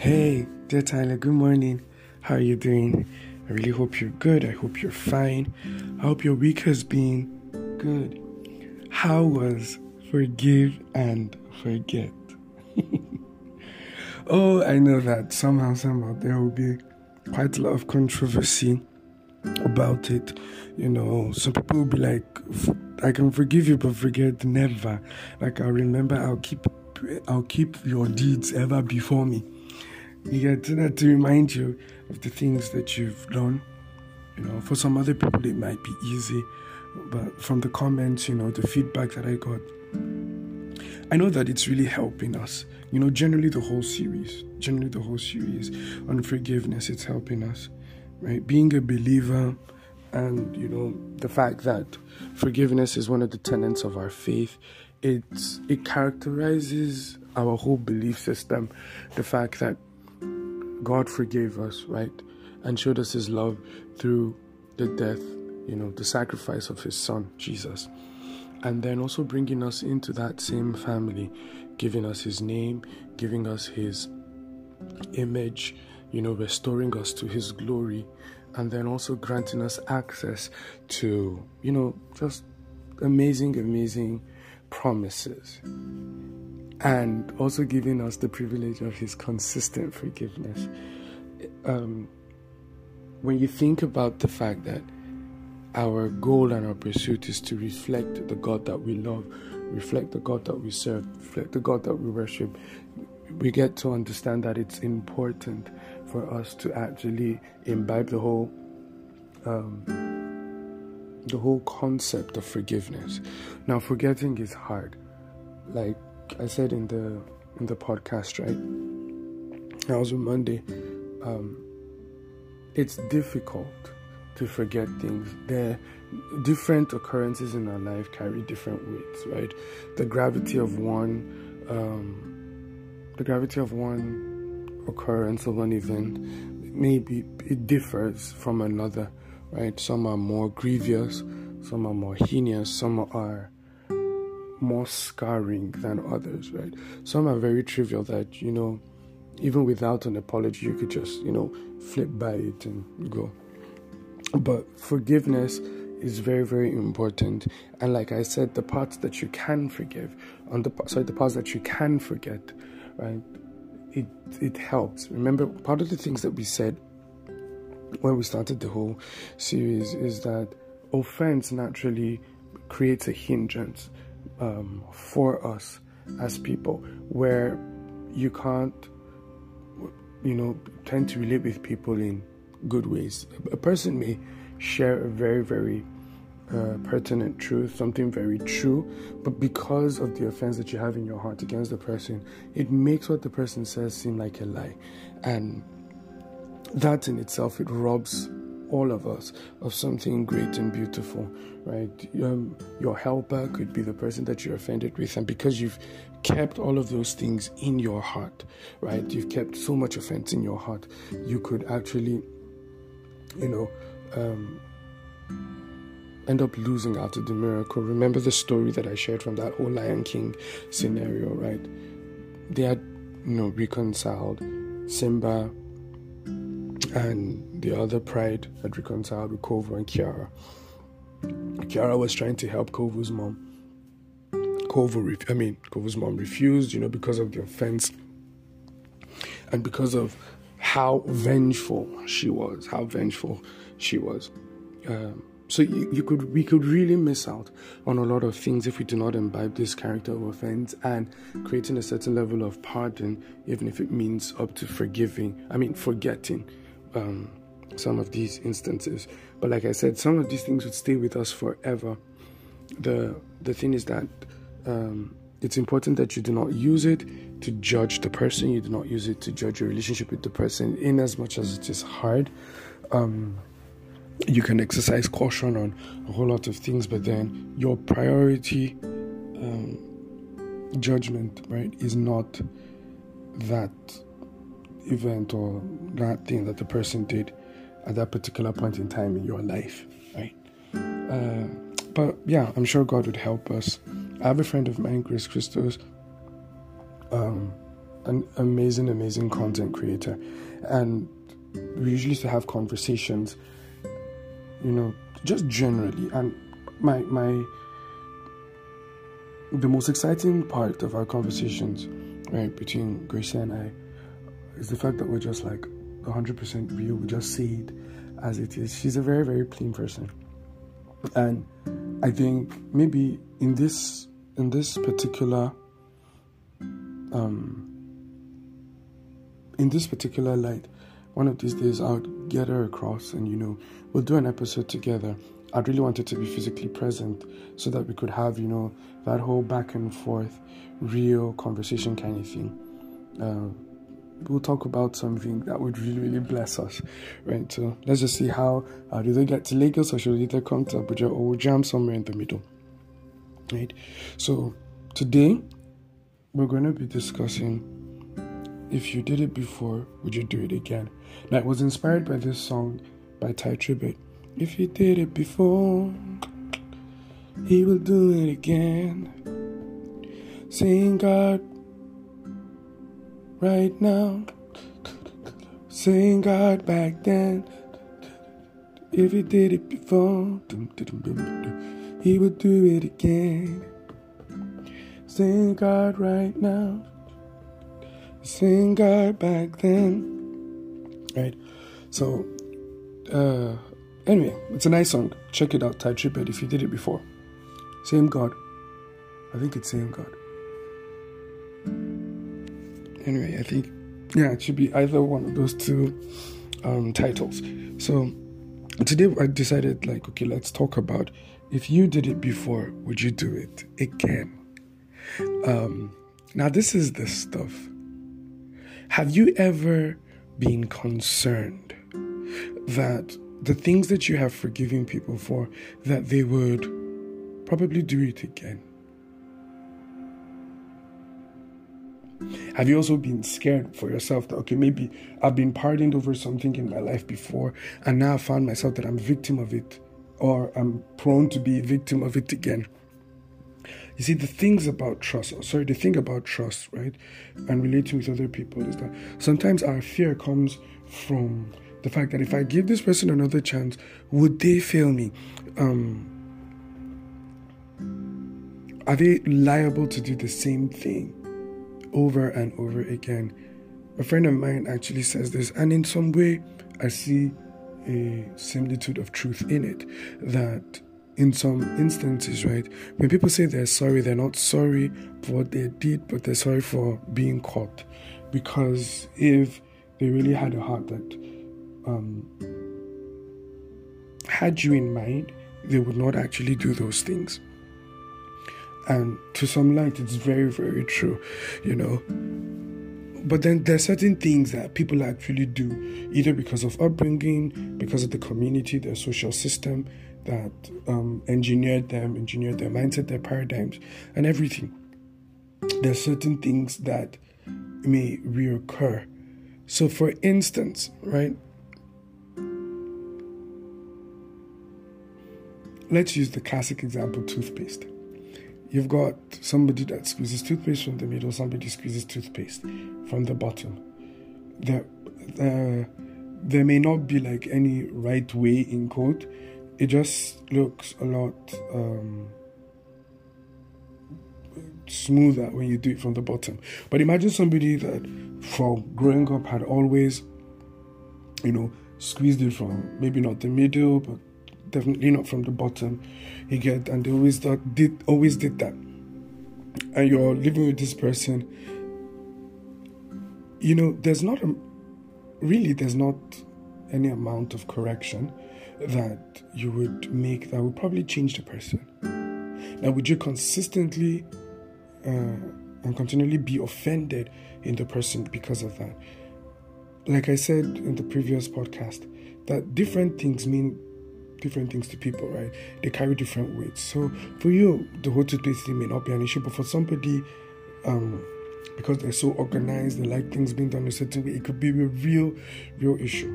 Hey, dear Tyler, good morning. How are you doing? I really hope you're good. I hope you're fine. I hope your week has been good. How was forgive and forget? oh, I know that somehow, somehow there will be quite a lot of controversy about it. You know, some people will be like, I can forgive you, but forget never. Like I remember, I'll keep, I'll keep your deeds ever before me. You get to that to remind you of the things that you've done. You know, for some other people it might be easy, but from the comments, you know, the feedback that I got, I know that it's really helping us. You know, generally the whole series, generally the whole series on forgiveness, it's helping us, right? Being a believer and, you know, the fact that forgiveness is one of the tenets of our faith, it's, it characterizes our whole belief system. The fact that God forgave us, right? And showed us his love through the death, you know, the sacrifice of his son, Jesus. And then also bringing us into that same family, giving us his name, giving us his image, you know, restoring us to his glory, and then also granting us access to, you know, just amazing, amazing promises. And also giving us the privilege of his consistent forgiveness. Um, when you think about the fact that our goal and our pursuit is to reflect the God that we love, reflect the God that we serve, reflect the God that we worship, we get to understand that it's important for us to actually imbibe the whole um, the whole concept of forgiveness. Now, forgetting is hard, like I said in the in the podcast, right? That was on Monday. Um, it's difficult to forget things. The different occurrences in our life carry different weights, right? The gravity of one, um, the gravity of one occurrence of one event, maybe it differs from another, right? Some are more grievous, some are more heinous, some are more scarring than others, right? Some are very trivial that, you know, even without an apology, you could just, you know, flip by it and go. But forgiveness is very, very important. And like I said, the parts that you can forgive, on the sorry, the parts that you can forget, right? It it helps. Remember, part of the things that we said when we started the whole series is that offense naturally creates a hindrance um, for us as people, where you can't, you know, tend to relate with people in good ways. A person may share a very, very uh, pertinent truth, something very true, but because of the offense that you have in your heart against the person, it makes what the person says seem like a lie. And that in itself, it robs all of us of something great and beautiful, right? Um, your helper could be the person that you're offended with, and because you've kept all of those things in your heart, right? You've kept so much offense in your heart, you could actually, you know, um, end up losing out to the miracle. Remember the story that I shared from that whole Lion King scenario, right? They had, you know, reconciled. Simba and the other pride had reconciled with Kovu and Kiara. Kiara was trying to help Kovu's mom. Kovu, I mean, Kovu's mom refused, you know, because of the offense and because of how vengeful she was, how vengeful she was. Um, so you, you, could we could really miss out on a lot of things if we do not imbibe this character of offense and creating a certain level of pardon, even if it means up to forgiving. I mean, forgetting um, some of these instances. But like I said, some of these things would stay with us forever. The the thing is that um, it's important that you do not use it to judge the person. You do not use it to judge your relationship with the person. In as much as it is hard. Um, you can exercise caution on a whole lot of things, but then your priority um, judgment, right, is not that event or that thing that the person did at that particular point in time in your life, right? Uh, but yeah, I'm sure God would help us. I have a friend of mine, Grace Christos. Um, an amazing, amazing content creator, and we usually used to have conversations, you know, just generally. And my my the most exciting part of our conversations, right, between Gracie and I, is the fact that we're just like 100% real. We just see it as it is. She's a very, very plain person, and I think maybe in this in this particular um in this particular light, one of these days I'll get her across and you know we'll do an episode together. I'd really wanted to be physically present so that we could have, you know, that whole back and forth, real conversation kind of thing. Uh, we'll talk about something that would really, really bless us, right? So let's just see how uh, do they get to Lagos or should we either come to Abuja or we'll jam somewhere in the middle, right? So today we're going to be discussing if you did it before, would you do it again? Now, it was inspired by this song by Tye Tribbett. If you did it before, he will do it again. Saying God right now. Saying God back then. If he did it before, he would do it again. Saying God right now. Saying God back then. Right? So, uh, anyway, it's a nice song. Check it out, Tye Tribbett, if you did it before. Same God. I think it's same God. Anyway, I think, yeah, it should be either one of those two um, titles. So, today I decided, like, okay, let's talk about if you did it before, would you do it again? Um, now, this is the stuff. Have you ever been concerned that the things that you have forgiven people for, that they would probably do it again. Have you also been scared for yourself that, okay, maybe I've been pardoned over something in my life before, and now I found myself that I'm a victim of it, or I'm prone to be a victim of it again? You see, the things about trust, sorry, the thing about trust, right, and relating with other people is that sometimes our fear comes from the fact that if I give this person another chance, would they fail me? Um, are they liable to do the same thing over and over again? A friend of mine actually says this, and in some way, I see a similitude of truth in it that in some instances, right, when people say they're sorry, they're not sorry for what they did, but they're sorry for being caught. Because if they really had a heart that um, had you in mind, they would not actually do those things. And to some light, it's very, very true, you know. But then there are certain things that people actually do, either because of upbringing, because of the community, their social system, that um, engineered them, engineered their mindset, their paradigms, and everything. There are certain things that may reoccur. So, for instance, right? Let's use the classic example toothpaste. You've got somebody that squeezes toothpaste from the middle, somebody squeezes toothpaste from the bottom. There, there, may not be like any right way in quote, it just looks a lot um, smoother when you do it from the bottom. But imagine somebody that, from growing up, had always, you know, squeezed it from maybe not the middle, but definitely not from the bottom. You get, and they always thought, did always did that. And you're living with this person. You know, there's not a really there's not any amount of correction that you would make that would probably change the person? Now, would you consistently uh, and continually be offended in the person because of that? Like I said in the previous podcast, that different things mean different things to people, right? They carry different weights. So for you, the whole toothpaste thing may not be an issue, but for somebody, um, because they're so organized, they like things being done a certain way, it could be a real, real issue.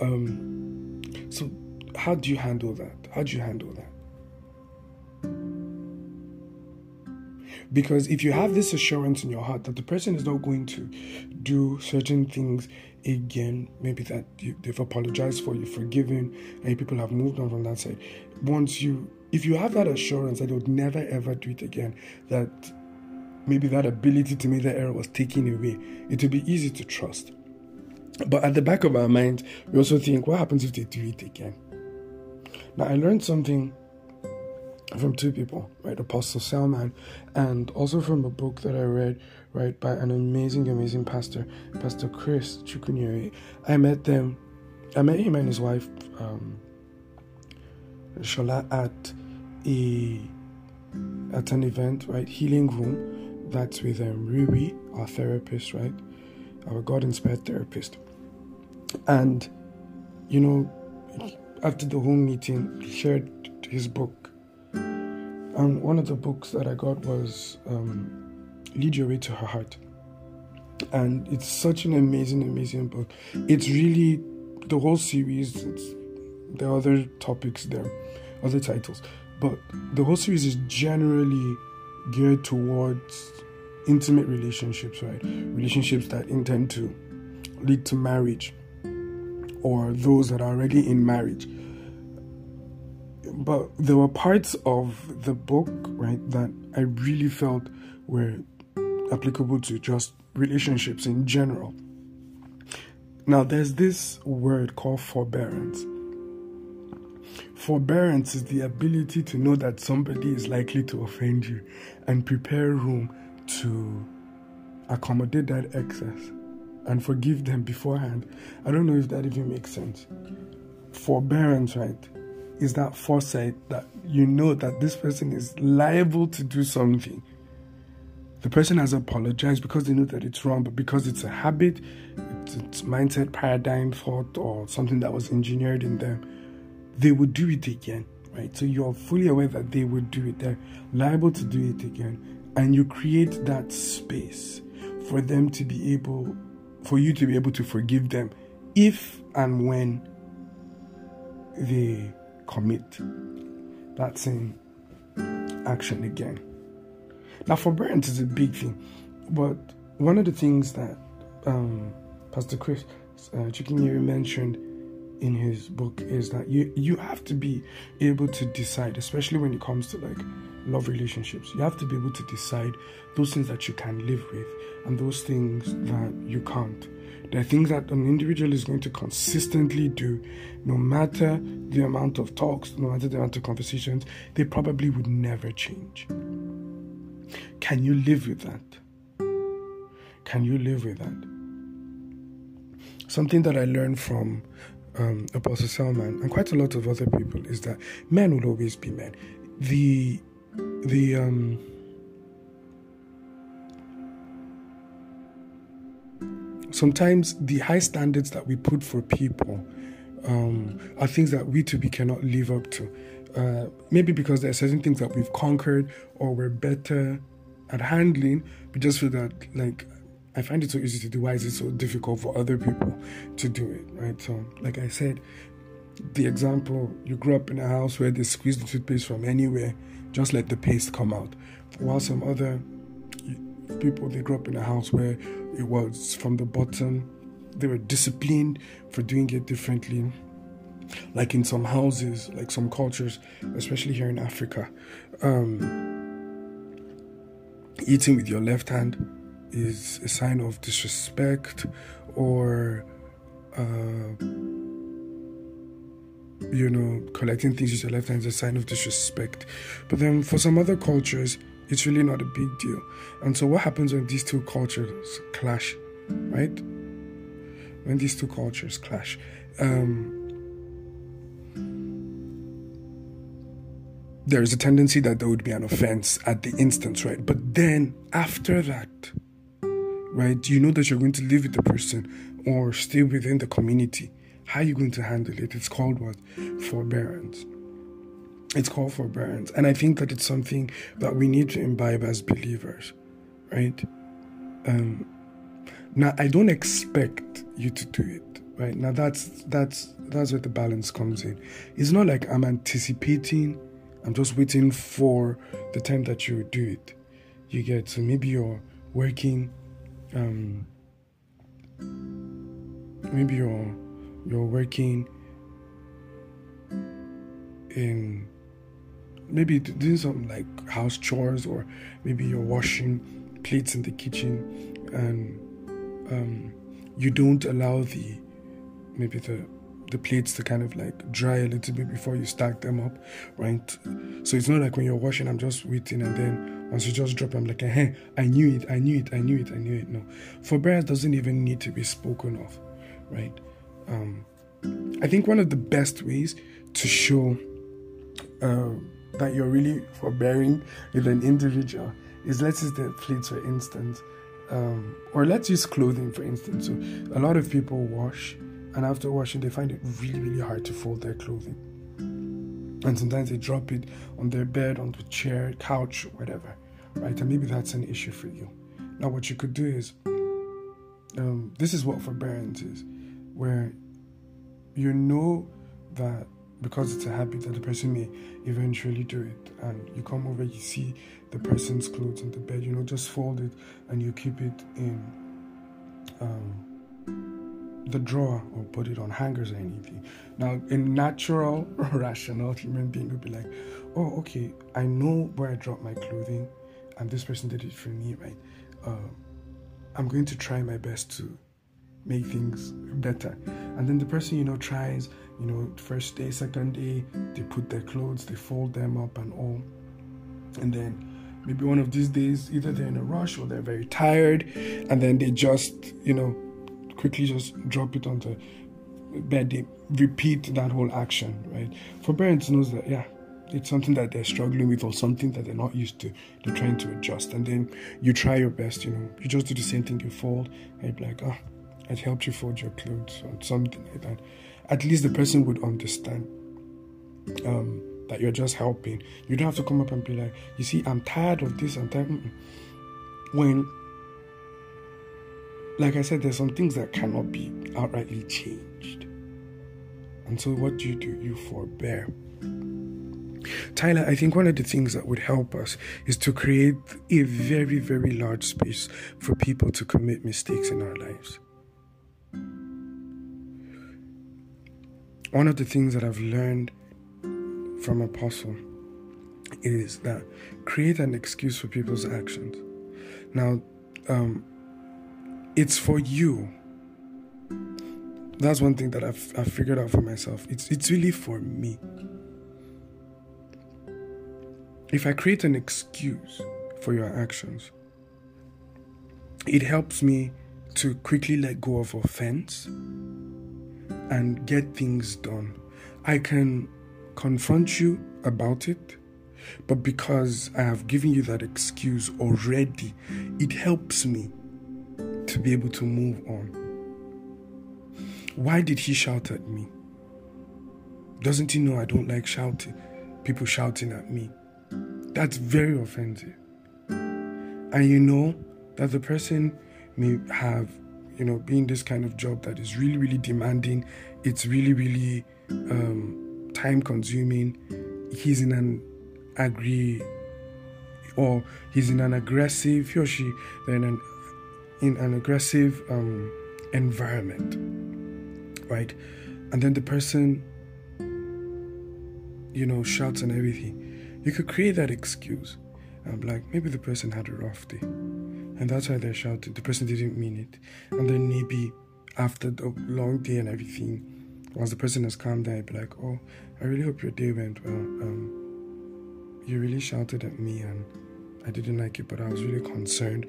Um, so, how do you handle that? How do you handle that? Because if you have this assurance in your heart that the person is not going to do certain things again, maybe that they've apologized for, you forgiven, and people have moved on from that side. Once you, if you have that assurance that would never ever do it again, that maybe that ability to make that error was taken away, it will be easy to trust. But at the back of our mind, we also think, what happens if they do it again? Now, I learned something from two people, right? Apostle Selman, and also from a book that I read, right, by an amazing, amazing pastor, Pastor Chris Chukwunyere. I met them, I met him and his wife, um, Shola, at a at an event, right? Healing room. That's with um, Rui, our therapist, right? Our God-inspired therapist. And you know, after the whole meeting, he shared his book and one of the books that I got was um, Lead Your Way to Her Heart. And it's such an amazing, amazing book. It's really the whole series, there are other topics there, other titles, but the whole series is generally geared towards intimate relationships, right? Relationships that intend to lead to marriage or those that are already in marriage but there were parts of the book, right, that I really felt were applicable to just relationships in general. Now, there's this word called forbearance. Forbearance is the ability to know that somebody is likely to offend you and prepare room to accommodate that excess and forgive them beforehand. I don't know if that even makes sense. Forbearance, right? is that foresight that you know that this person is liable to do something. The person has apologized because they know that it's wrong, but because it's a habit, it's, it's mindset, paradigm, thought, or something that was engineered in them, they would do it again, right? So you're fully aware that they would do it. They're liable to do it again. And you create that space for them to be able, for you to be able to forgive them if and when they commit that same action again. Now, forbearance is a big thing, but one of the things that um, Pastor Chris uh, mentioned in his book is that you you have to be able to decide, especially when it comes to like love relationships. You have to be able to decide those things that you can live with and those things that you can't. There are things that an individual is going to consistently do, no matter the amount of talks, no matter the amount of conversations, they probably would never change. Can you live with that? Can you live with that? Something that I learned from um, Apostle Selman and quite a lot of other people is that men will always be men. The the um, sometimes the high standards that we put for people um, are things that we to be cannot live up to. Uh, maybe because there are certain things that we've conquered or we're better at handling, but just feel that, like, I find it so easy to do. Why is it so difficult for other people to do it, right? So, like I said, the example you grew up in a house where they squeeze the toothpaste from anywhere, just let the paste come out. While some other people they grew up in a house where it was from the bottom. They were disciplined for doing it differently. Like in some houses, like some cultures, especially here in Africa, um, eating with your left hand is a sign of disrespect or, uh, you know, collecting things with your left hand is a sign of disrespect. But then for some other cultures, it's really not a big deal. And so, what happens when these two cultures clash, right? When these two cultures clash, um, there is a tendency that there would be an offense at the instance, right? But then after that, right, you know that you're going to live with the person or stay within the community. How are you going to handle it? It's called what? Forbearance it's called forbearance. And I think that it's something that we need to imbibe as believers, right? Um, now, I don't expect you to do it, right? Now, that's that's that's where the balance comes in. It's not like I'm anticipating. I'm just waiting for the time that you do it. You get so maybe you're working, um, maybe you're you're working in maybe doing some like house chores or maybe you're washing plates in the kitchen and um, you don't allow the maybe the the plates to kind of like dry a little bit before you stack them up, right? So it's not like when you're washing, I'm just waiting and then once you just drop, I'm like, hey, I knew it, I knew it, I knew it, I knew it. No, forbearance doesn't even need to be spoken of, right? Um, I think one of the best ways to show uh, that you're really forbearing with an individual is let's use the plates for instance, um, or let's use clothing for instance. So a lot of people wash, and after washing, they find it really, really hard to fold their clothing. And sometimes they drop it on their bed, on the chair, couch, whatever, right? And maybe that's an issue for you. Now, what you could do is um, this is what forbearance is, where you know that because it's a habit that the person may eventually do it and you come over you see the person's clothes on the bed you know just fold it and you keep it in um, the drawer or put it on hangers or anything. Now a natural rational human being would be like oh okay i know where i dropped my clothing and this person did it for me right? Uh, i'm going to try my best to make things better. And then the person you know tries you know, first day, second day, they put their clothes, they fold them up and all. And then maybe one of these days, either they're in a rush or they're very tired, and then they just, you know, quickly just drop it onto bed. They repeat that whole action, right? Forbearance knows that, yeah, it's something that they're struggling with or something that they're not used to. They're trying to adjust. And then you try your best, you know, you just do the same thing, you fold, and you're like, oh, i helped you fold your clothes or something like that at least the person would understand um, that you're just helping. You don't have to come up and be like, you see, I'm tired of this and that. When, like I said, there's some things that cannot be outrightly changed. And so, what do you do? You forbear. Tyler, I think one of the things that would help us is to create a very, very large space for people to commit mistakes in our lives. one of the things that I've learned from Apostle is that create an excuse for people's actions. Now, um, it's for you. That's one thing that I've, I've figured out for myself. It's it's really for me. If I create an excuse for your actions, it helps me to quickly let go of offense and get things done. I can confront you about it, but because I have given you that excuse already, it helps me to be able to move on. Why did he shout at me? Doesn't he know I don't like shouting? People shouting at me. That's very offensive. And you know that the person may have you know, being this kind of job that is really, really demanding, it's really, really um, time consuming. He's in an agree or he's in an aggressive, he or she, they're in an, in an aggressive um, environment, right? And then the person, you know, shouts and everything. You could create that excuse. I'm like, maybe the person had a rough day and that's why they're shouting. The person didn't mean it. And then maybe after the long day and everything, once the person has calmed down, I'd be like, oh, I really hope your day went well. Um, you really shouted at me and I didn't like it, but I was really concerned.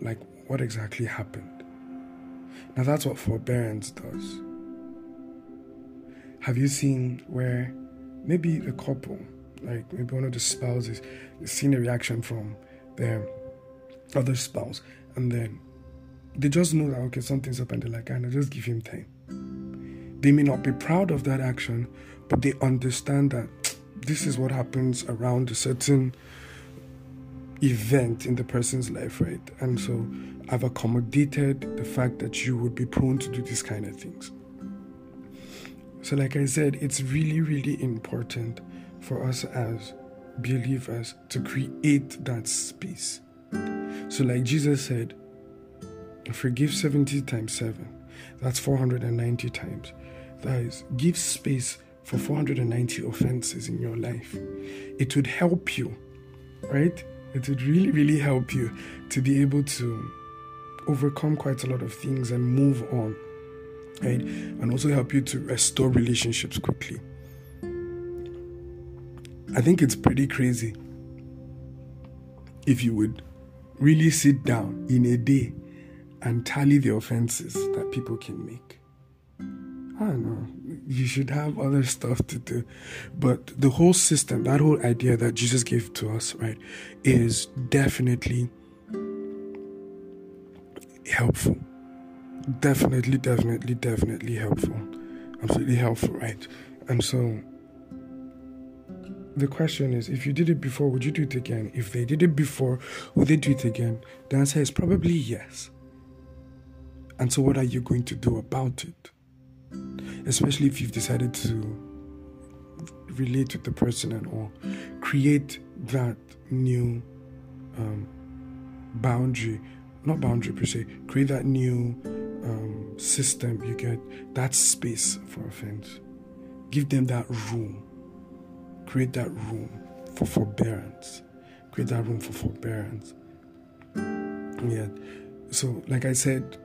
Like, what exactly happened? Now, that's what forbearance does. Have you seen where maybe a couple, like maybe one of the spouses, seen a reaction from their other spouse, and then they just know that okay, something's up, and they're like, ah, I know, just give him time. They may not be proud of that action, but they understand that this is what happens around a certain event in the person's life, right? And so I've accommodated the fact that you would be prone to do these kind of things. So, like I said, it's really, really important for us as believers to create that space So, like Jesus said, forgive 70 times 7. That's 490 times. That is, give space for 490 offenses in your life. It would help you, right? It would really, really help you to be able to overcome quite a lot of things and move on, right? And also help you to restore relationships quickly. I think it's pretty crazy if you would really sit down in a day and tally the offenses that people can make. I don't know. You should have other stuff to do. But the whole system, that whole idea that Jesus gave to us, right, is definitely helpful. Definitely, definitely, definitely helpful. Absolutely helpful, right? And so the question is if you did it before, would you do it again? If they did it before, would they do it again? The answer is probably yes. And so, what are you going to do about it? Especially if you've decided to relate with the person and all, create that new um, boundary, not boundary per se, create that new um, system. You get that space for offense. Give them that room create that room for forbearance. Create that room for forbearance. Yeah. So, like I said,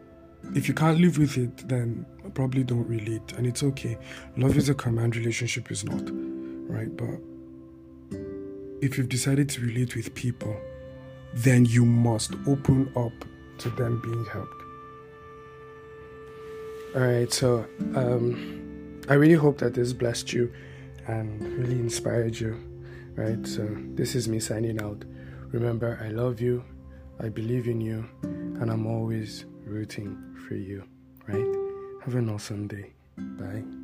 if you can't live with it, then probably don't relate. And it's okay. Love is a command, relationship is not. Right? But if you've decided to relate with people, then you must open up to them being helped. All right. So, um, I really hope that this blessed you and really inspired you, right? So, this is me signing out. Remember, I love you, I believe in you, and I'm always rooting for you, right? Have an awesome day. Bye.